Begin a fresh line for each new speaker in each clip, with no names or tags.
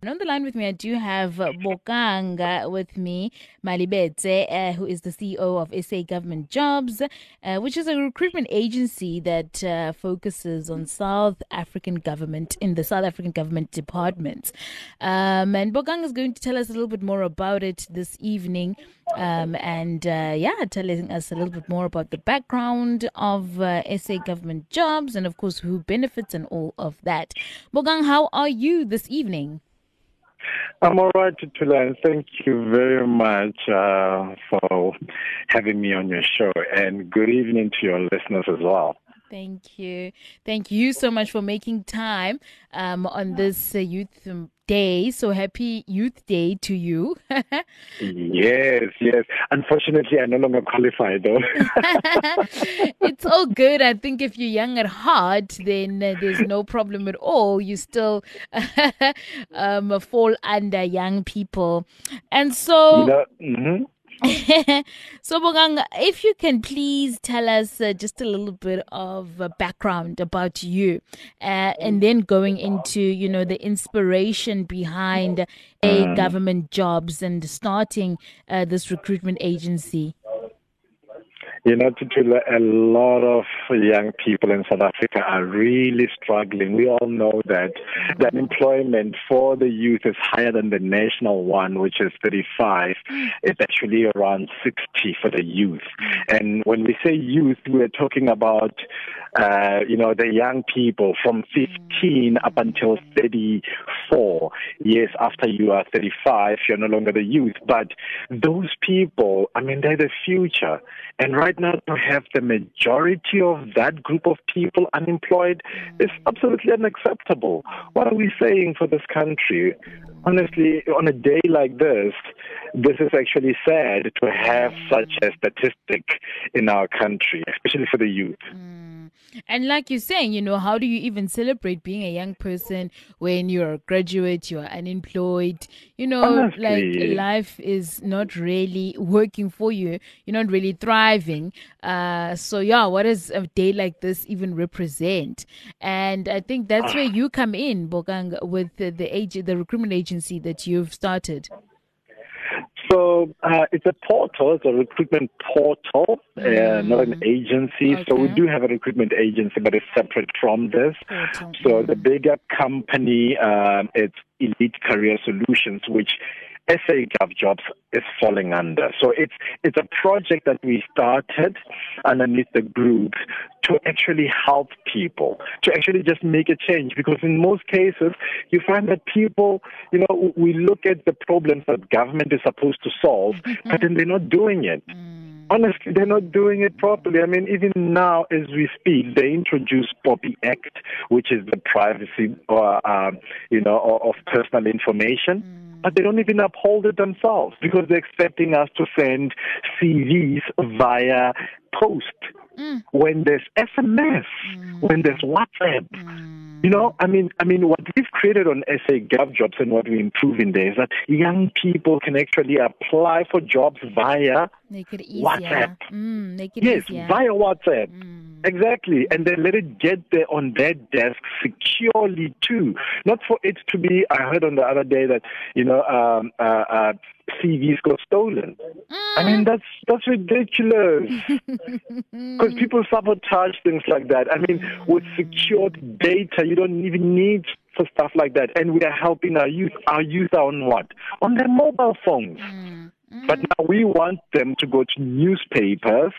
And on the line with me, I do have Bokanga with me, Malibete, uh, who is the CEO of SA Government Jobs, uh, which is a recruitment agency that uh, focuses on South African government in the South African government departments. Um, and Bokanga is going to tell us a little bit more about it this evening. Um, and uh, yeah, telling us a little bit more about the background of uh, SA government jobs and, of course, who benefits and all of that. Bogang, how are you this evening?
I'm all right, Tula, thank you very much uh, for having me on your show. And good evening to your listeners as well.
Thank you. Thank you so much for making time um, on this uh, youth day. So happy Youth Day to you.
yes, yes. Unfortunately, I no longer qualify though.
it's all good. I think if you're young at heart, then uh, there's no problem at all. You still um, fall under young people. And so.
You know, mm-hmm.
so, Bokang, if you can please tell us uh, just a little bit of uh, background about you, uh, and then going into you know the inspiration behind a mm. government jobs and starting uh, this recruitment agency.
You know, to, a lot of young people in South Africa are really struggling. We all know that the unemployment for the youth is higher than the national one, which is 35. It's actually around 60 for the youth. And when we say youth, we're talking about, uh, you know, the young people from 15 up until 34. Yes, after you are 35, you're no longer the youth. But those people, I mean, they're the future. And right now to have the majority of that group of people unemployed is absolutely unacceptable. What are we saying for this country? Honestly, on a day like this, this is actually sad to have such a statistic in our country, especially for the youth. Mm.
And like you're saying, you know, how do you even celebrate being a young person when you're a graduate, you're unemployed? You know,
Honestly.
like life is not really working for you. You're not really thriving. Uh, so yeah, what does a day like this even represent? And I think that's where you come in, Bokang, with the, the age, the recruitment agency that you've started.
So uh, it's a portal, it's a recruitment portal, mm. uh, not an agency. Okay. So we do have a recruitment agency, but it's separate from this. Portal. So the bigger company, um, it's Elite Career Solutions, which SA Gov Jobs is falling under. So it's it's a project that we started underneath the group to actually help people, to actually just make a change. Because in most cases, you find that people, you know, we look at the problems that government is supposed to solve, mm-hmm. but then they're not doing it. Mm honestly, they're not doing it properly. I mean, even now as we speak, they introduced POPI Act, which is the privacy, uh, uh, you know, of personal information. Mm but they don't even uphold it themselves because they're expecting us to send CVs via post. Mm. When there's SMS, mm. when there's WhatsApp, mm. You know, I mean, I mean, what we've created on SA Gov Jobs and what we're improving there is that young people can actually apply for jobs via WhatsApp.
Mm,
yes,
easier.
via WhatsApp. Mm. Exactly, and then let it get there on their desk securely too. Not for it to be. I heard on the other day that you know um, uh, uh, CVs got stolen. Mm. I mean, that's that's ridiculous. Because people sabotage things like that. I mean, with secured data, you don't even need for stuff like that. And we are helping our youth. Our youth are on what? On their mobile phones. Mm. Mm. But now we want them to go to newspapers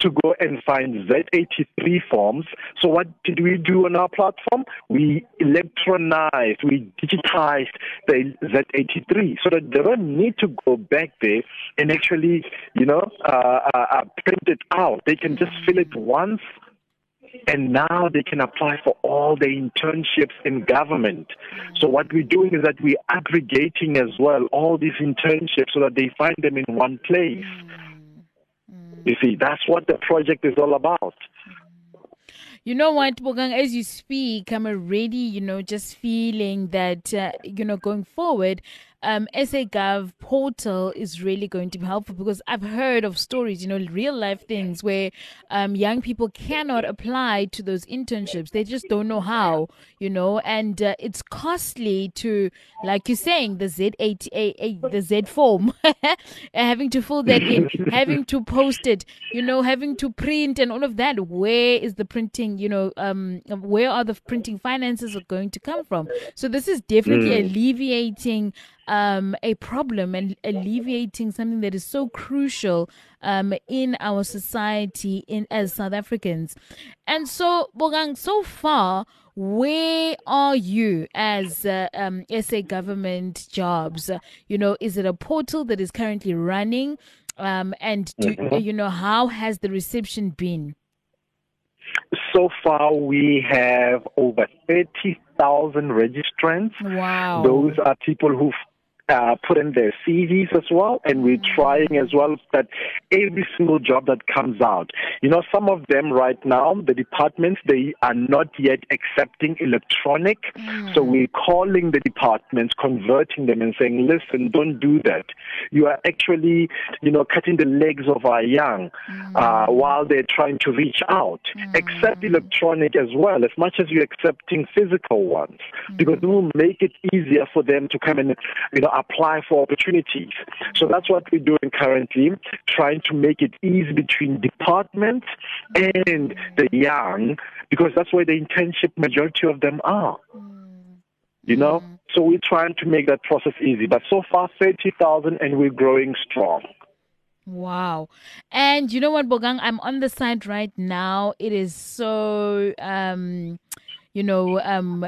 to go and find Z83 forms. So what did we do on our platform? We electronized, we digitized the Z83 so that they don't need to go back there and actually, you know, uh, uh, uh, print it out. They can just fill it once and now they can apply for all the internships in government. So what we're doing is that we're aggregating as well all these internships so that they find them in one place. You see, that's what the project is all about.
You know what, Bokang, as you speak, I'm already, you know, just feeling that, uh, you know, going forward, um, SA Gov portal is really going to be helpful because I've heard of stories, you know, real life things where um, young people cannot apply to those internships. They just don't know how, you know, and uh, it's costly to, like you're saying, the Z8, the Z form, having to fill that in, having to post it, you know, having to print and all of that. Where is the printing, you know, um, where are the printing finances going to come from? So this is definitely mm. alleviating um, a problem and alleviating something that is so crucial um, in our society in as South Africans. And so, Bokang, so far, where are you as uh, um, SA government jobs? You know, is it a portal that is currently running? Um, and do, mm-hmm. you know how has the reception been?
So far, we have over 30,000 registrants.
Wow.
Those are people who've uh, put in their CVs as well, and we're mm. trying as well that every single job that comes out. You know, some of them right now, the departments, they are not yet accepting electronic, mm. so we're calling the departments, converting them, and saying, "Listen, don't do that. You are actually, you know, cutting the legs of our young mm. uh, while they're trying to reach out. Mm. Accept electronic as well, as much as you're accepting physical ones, mm. because it will make it easier for them to come and, you know." Apply for opportunities. So that's what we're doing currently, trying to make it easy between departments and the young, because that's where the internship majority of them are. You know? So we're trying to make that process easy. But so far, 30,000 and we're growing strong.
Wow. And you know what, Bokang? I'm on the site right now. It is so um you know, um,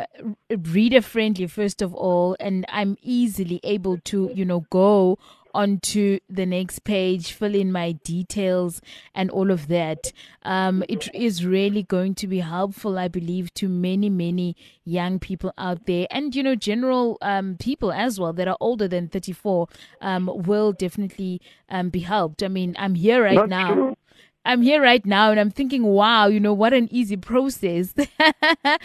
reader friendly, first of all, and I'm easily able to, you know, go onto the next page, fill in my details and all of that. Um, it is really going to be helpful, I believe, to many, many young people out there and, you know, general um, people as well that are older than 34 um, will definitely um, be helped. I mean, I'm here right That's now. True. I'm here right now and I'm thinking, wow, you know, what an easy process.
exactly.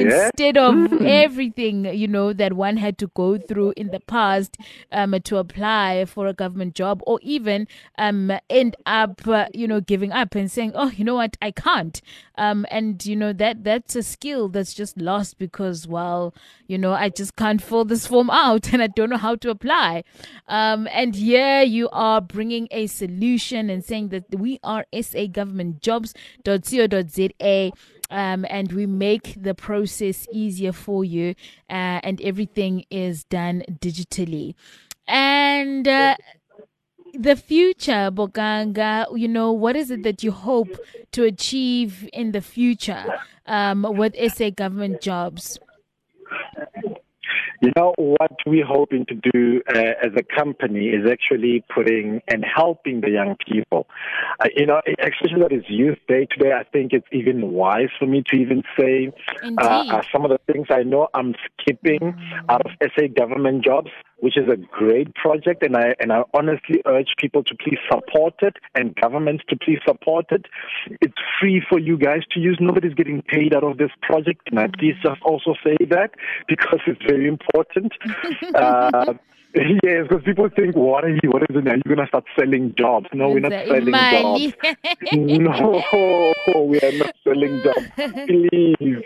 Instead yeah? of mm. everything, you know, that one had to go through in the past um, to apply for a government job or even um, end up, uh, you know, giving up and saying, oh, you know what, I can't. Um, and, you know, that that's a skill that's just lost because, well, you know, I just can't fill this form out and I don't know how to apply. Um, and here you are bringing a solution and saying that we are SA government jobs.co.za. Um, and we make the process easier for you, uh, and everything is done digitally. And uh, the future, Boganga, you know, what is it that you hope to achieve in the future um, with SA government jobs?
You know, what we're hoping to do uh, as a company is actually putting and helping the young people. Uh, you know, especially that is Youth Day today, I think it's even wise for me to even say uh, uh some of the things I know I'm skipping mm-hmm. out of SA government jobs which is a great project, and I and I honestly urge people to please support it and governments to please support it. It's free for you guys to use. Nobody's getting paid out of this project, and I please just also say that because it's very important. Uh, Yes, because people think, what are you? What is it now? You're gonna start selling jobs? No, we're not selling jobs. no, we are not selling jobs. Please,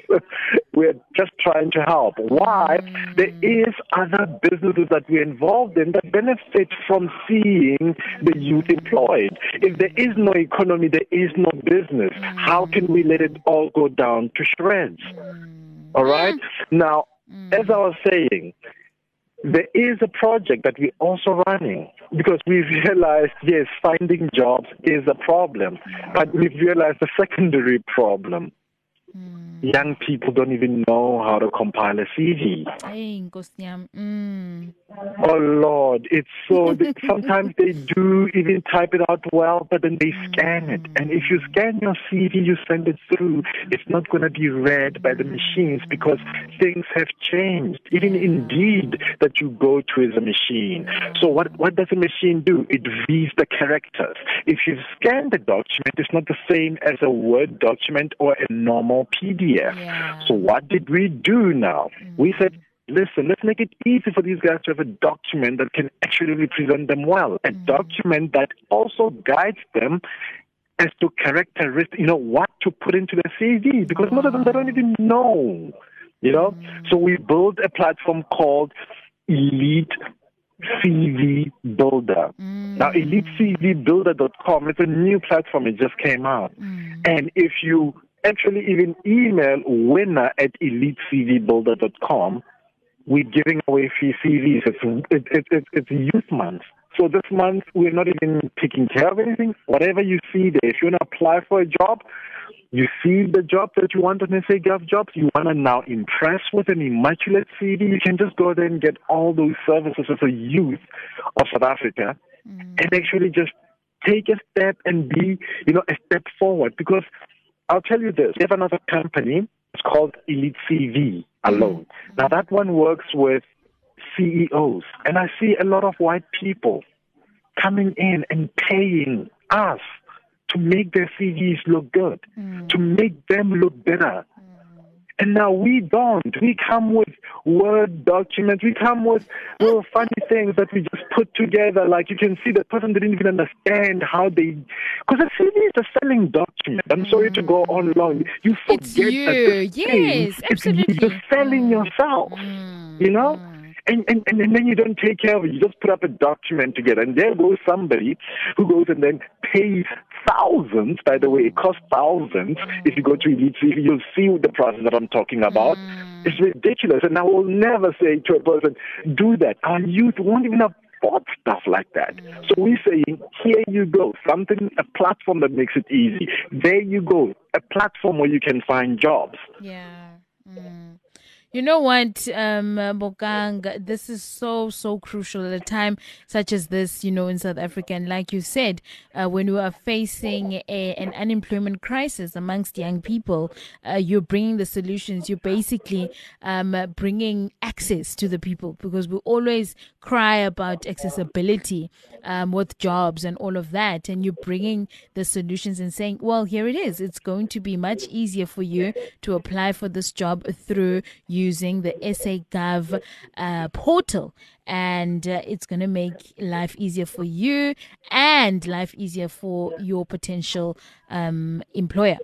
we're just trying to help. Why? There is other businesses that we're involved in that benefit from seeing the youth employed. If there is no economy, there is no business. How can we let it all go down to shreds? All right. Now, as I was saying, there is a project that we're also running because we've realized, yes, finding jobs is a problem, but we've realized a secondary problem. Mm. Young people don't even know how to compile a CV.
Mm.
Oh Lord, it's so. sometimes they do even type it out well, but then they scan it. And if you scan your CV, you send it through. It's not going to be read by the machines because things have changed. Even Indeed that you go to is a machine. So what what does a machine do? It reads the characters. If you scan the document, it's not the same as a Word document or a normal PDF. Yeah. So what did we do now? Mm-hmm. We said listen, let's make it easy for these guys to have a document that can actually represent them well, a mm-hmm. document that also guides them as to characteristics, you know, what to put into their CV, because most of them they don't even know, you know. Mm-hmm. So we built a platform called Elite CV Builder. Mm. Now, elitecvbuilder.com, it's a new platform. It just came out. Mm. And if you actually even email winner at elitecvbuilder.com, we're giving away free CVs. It's, it, it, it's youth month. So this month, we're not even taking care of anything. Whatever you see there, if you want to apply for a job, you see the job that you want on SA Gov Jobs, you want to now impress with an immaculate CV, you can just go there and get all those services as a youth of South Africa mm. and actually just take a step and be, you know, a step forward. Because I'll tell you this, we have another company, it's called Elite CV alone. Mm. Now that one works with CEOs, and I see a lot of white people coming in and paying us to make their CVs look good, mm. to make them look better. And now we don't. We come with Word documents. We come with little funny things that we just put together. Like you can see the person didn't even understand how they. Because a CV is a selling document. I'm sorry to go on long. You forget
it's you.
that
yes, absolutely.
You're selling yourself. Mm. You know? and, and, and then you don't take care of it. You just put up a document together. And there goes somebody who goes and then pays thousands, by the way, it costs thousands. If you go to Elite CV, you'll see the process that I'm talking about. Mm. It's ridiculous. And I will never say to a person, do that. Our youth won't even afford stuff like that. So we're saying, here you go, something, a platform that makes it easy. There you go, a platform where you can find jobs.
Yeah. Mm. You know what, um, Bokang, this is so, so crucial at a time such as this, you know, in South Africa. And like you said, uh, when we are facing a, an unemployment crisis amongst young people, uh, you're bringing the solutions. You're basically um, bringing access to the people because we always cry about accessibility um, with jobs and all of that. And you're bringing the solutions and saying, well, here it is. It's going to be much easier for you to apply for this job through you using the SA Gov uh, portal. And uh, it's going to make life easier for you and life easier for your potential um, employer.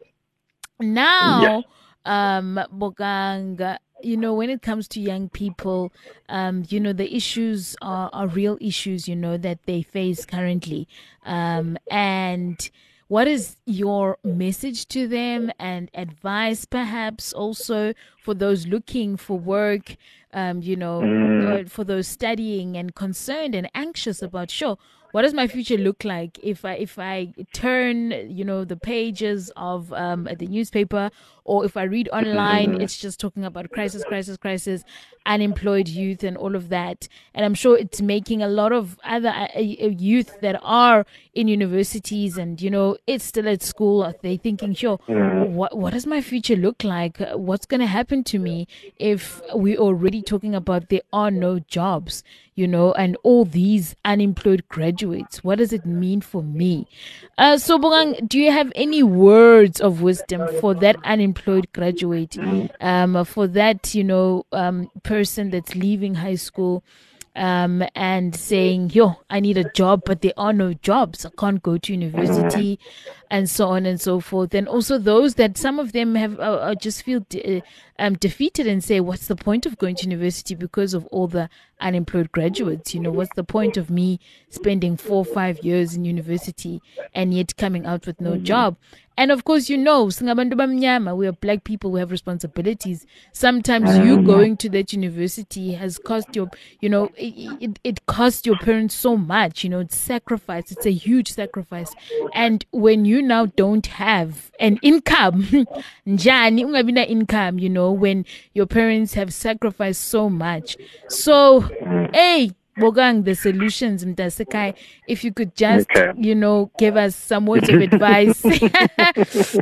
Now, um, Bokang, you know, when it comes to young people, um, you know, the issues are, are real issues, you know, that they face currently. Um, and what is your message to them and advice, perhaps also for those looking for work, um, you know, mm. for those studying and concerned and anxious about, sure, what does my future look like if I if I turn you know the pages of um, the newspaper or if I read online, it's just talking about crisis, crisis, crisis, unemployed youth, and all of that. And I'm sure it's making a lot of other uh, uh youth that are in universities and you know it's still at school. They thinking, sure, mm-hmm. what what does my future look like? What's going to happen to me if we're already talking about there are no jobs? You know, and all these unemployed graduates. What does it mean for me? Uh, so, Bongang, do you have any words of wisdom for that unemployed? graduate, um, for that, you know, um, person that's leaving high school um, and saying, yo, I need a job, but there are no jobs. I can't go to university and so on and so forth. And also those that some of them have uh, uh just feel de- uh, um, defeated and say, what's the point of going to university because of all the unemployed graduates? You know, what's the point of me spending four or five years in university and yet coming out with no job? And of course, you know, we are black people, we have responsibilities. Sometimes you going to that university has cost your, you know, it, it, it costs your parents so much, you know, it's sacrifice. It's a huge sacrifice. And when you now don't have an income, njani income, you know, when your parents have sacrificed so much. So, hey, Bokang, the solutions, Mtasekai, if you could just, okay. you know, give us some words of advice.
it's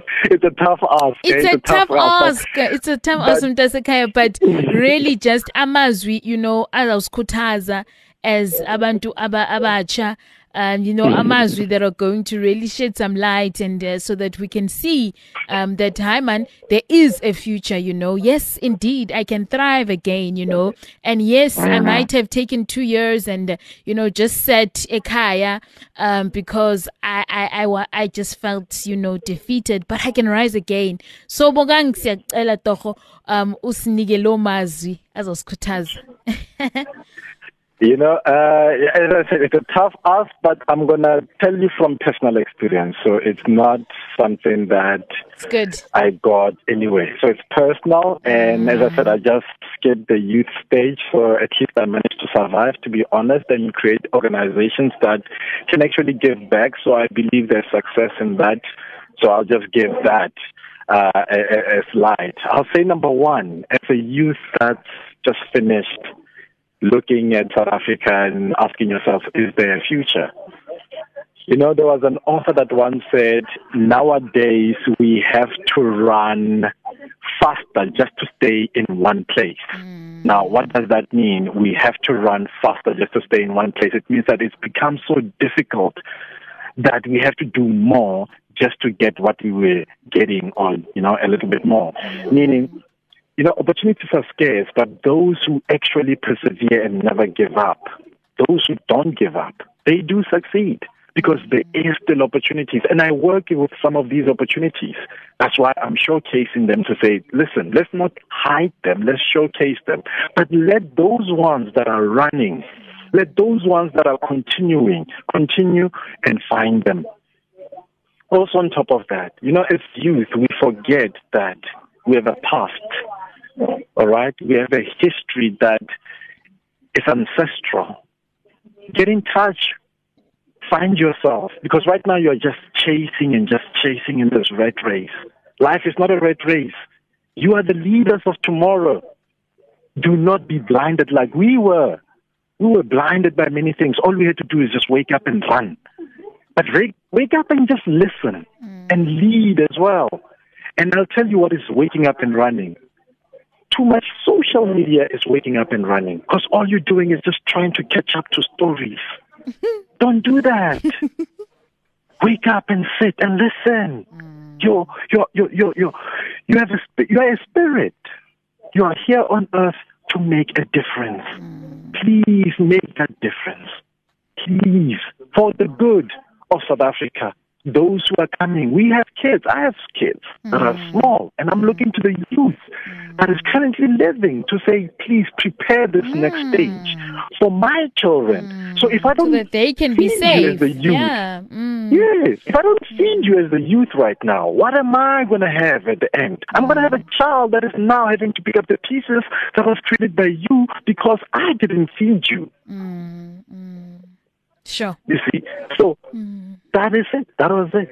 a tough ask. Eh?
It's, it's a, a, tough, tough ask. ask. Eh? It's a tough ask, Mtasekai, but really just amazwi, you know, kutaza as abantu abacha um, you know, amazwi that are going to really shed some light and uh, so that we can see um, that, hi man, there is a future, you know. Yes, indeed, I can thrive again, you know. And yes, I mm-hmm. might have taken two years and, uh, you know, just set ekaya um, because I, I, I, I just felt, you know, defeated, but I can rise again. So, Bokang um, usinike lo mazwi azosikhuthaza.
You know, uh, as I said, it's a tough ask, but I'm going to tell you from personal experience. So it's not something that
it's good.
I got anyway. So it's personal. And mm. as I said, I just skipped the youth stage. So at least I managed to survive, to be honest, and create organizations that can actually give back. So I believe there's success in that. So I'll just give that uh, as light. I'll say number one, as a youth that's just finished looking at South Africa and asking yourself, is there a future? You know, there was an author that once said, nowadays we have to run faster just to stay in one place. Mm. Now, what does that mean? We have to run faster just to stay in one place. It means that it's become so difficult that we have to do more just to get what we were getting on, you know, a little bit more. Meaning, you know, opportunities are scarce, but those who actually persevere and never give up, those who don't give up, they do succeed because there is still opportunities. And I work with some of these opportunities. That's why I'm showcasing them to say, listen, let's not hide them, let's showcase them. But let those ones that are running, let those ones that are continuing, continue and find them. Also, on top of that, you know, as youth, we forget that we have a past all right? We have a history that is ancestral. Get in touch. Find yourself. Because right now you're just chasing and just chasing in this red race. Life is not a red race. You are the leaders of tomorrow. Do not be blinded like we were. We were blinded by many things. All we had to do is just wake up and run. But wake up and just listen and lead as well. And I'll tell you what is waking up and running too much social media is waking up and running because all you're doing is just trying to catch up to stories. Don't do that. Wake up and sit and listen. Mm. You're, you're, you're, you're, you're, you have a, you are a spirit. You are here on earth to make a difference. Mm. Please make that difference. Please, for the good of South Africa, those who are coming. We have kids. I have kids mm. that are mm. small, and I'm looking to the youth. That is currently living to say, please prepare this mm. next stage for my children. So if I don't,
so that they can be safe.
youth,
yeah.
Mm. Yes. If I don't feed you as the youth right now, what am I going to have at the end? I'm going to have a child that is now having to pick up the pieces that was created by you because I didn't feed you.
Sure.
You see, so mm. that is it. That was it.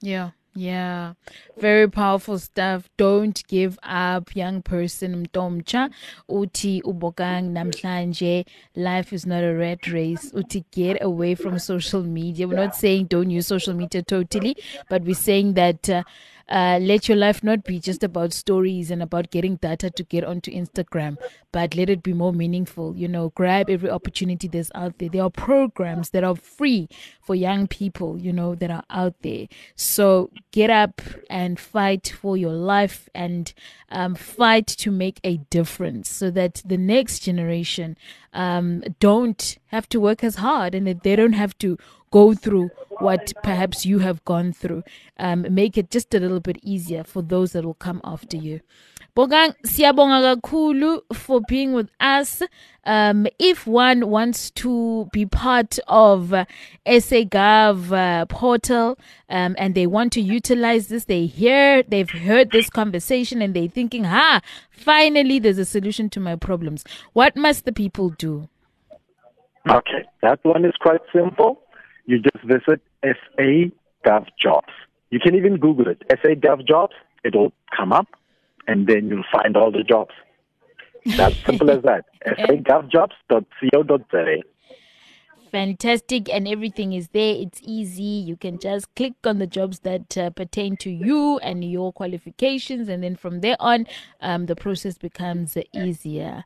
Yeah. Yeah, very powerful stuff. Don't give up, young person. Mtomcha, uti ubokang namhlanje. Life is not a red race. Uti get away from social media. We're not saying don't use social media totally, but we're saying that uh, uh, let your life not be just about stories and about getting data to get onto Instagram, but let it be more meaningful. You know, grab every opportunity that's out there. There are programs that are free for young people, you know, that are out there. So get up and fight for your life and um, fight to make a difference so that the next generation um, don't have to work as hard and that they don't have to go through what perhaps you have gone through. Um, make it just a little bit easier for those that will come after you. Bokang, siyabonga kakhulu for being with us. Um, if one wants to be part of uh, SAGov uh, portal um, and they want to utilize this, they hear, they've heard this conversation and they're thinking, ha, finally there's a solution to my problems. What must the people do?
Okay, that one is quite simple you just visit SA Gov Jobs. You can even Google it, SA Gov Jobs. It'll come up, and then you'll find all the jobs. That's simple as that. sagovjobs.co.za.
Fantastic, and everything is there. It's easy. You can just click on the jobs that uh, pertain to you and your qualifications, and then from there on, um, the process becomes easier.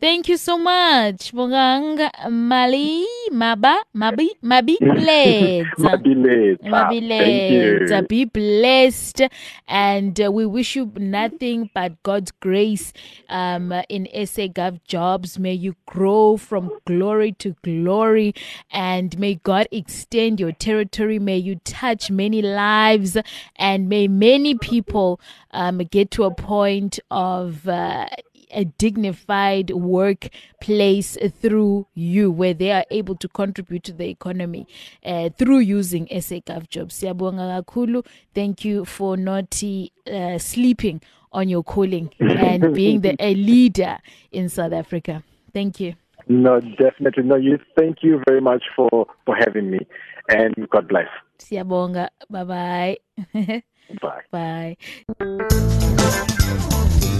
Thank you so much, Bonganga Mali Maba Mabi Mabi Mabiletsa. Mabiletsa. Be blessed, and uh, we wish you nothing but God's grace um, in SA Gov jobs. May you grow from glory to glory, and may God extend your territory. May you touch many lives, and may many people um, get to a point of. Uh, a dignified workplace through you where they are able to contribute to the economy uh, through using SA Gov Jobs. Siyabonga kakhulu. Thank you for not uh, sleeping on your calling and being the, a leader in South Africa. Thank you.
No, definitely. No, you. Thank you very much for for having me, and God bless.
Siyabonga. Bye-bye.
Bye.
Bye.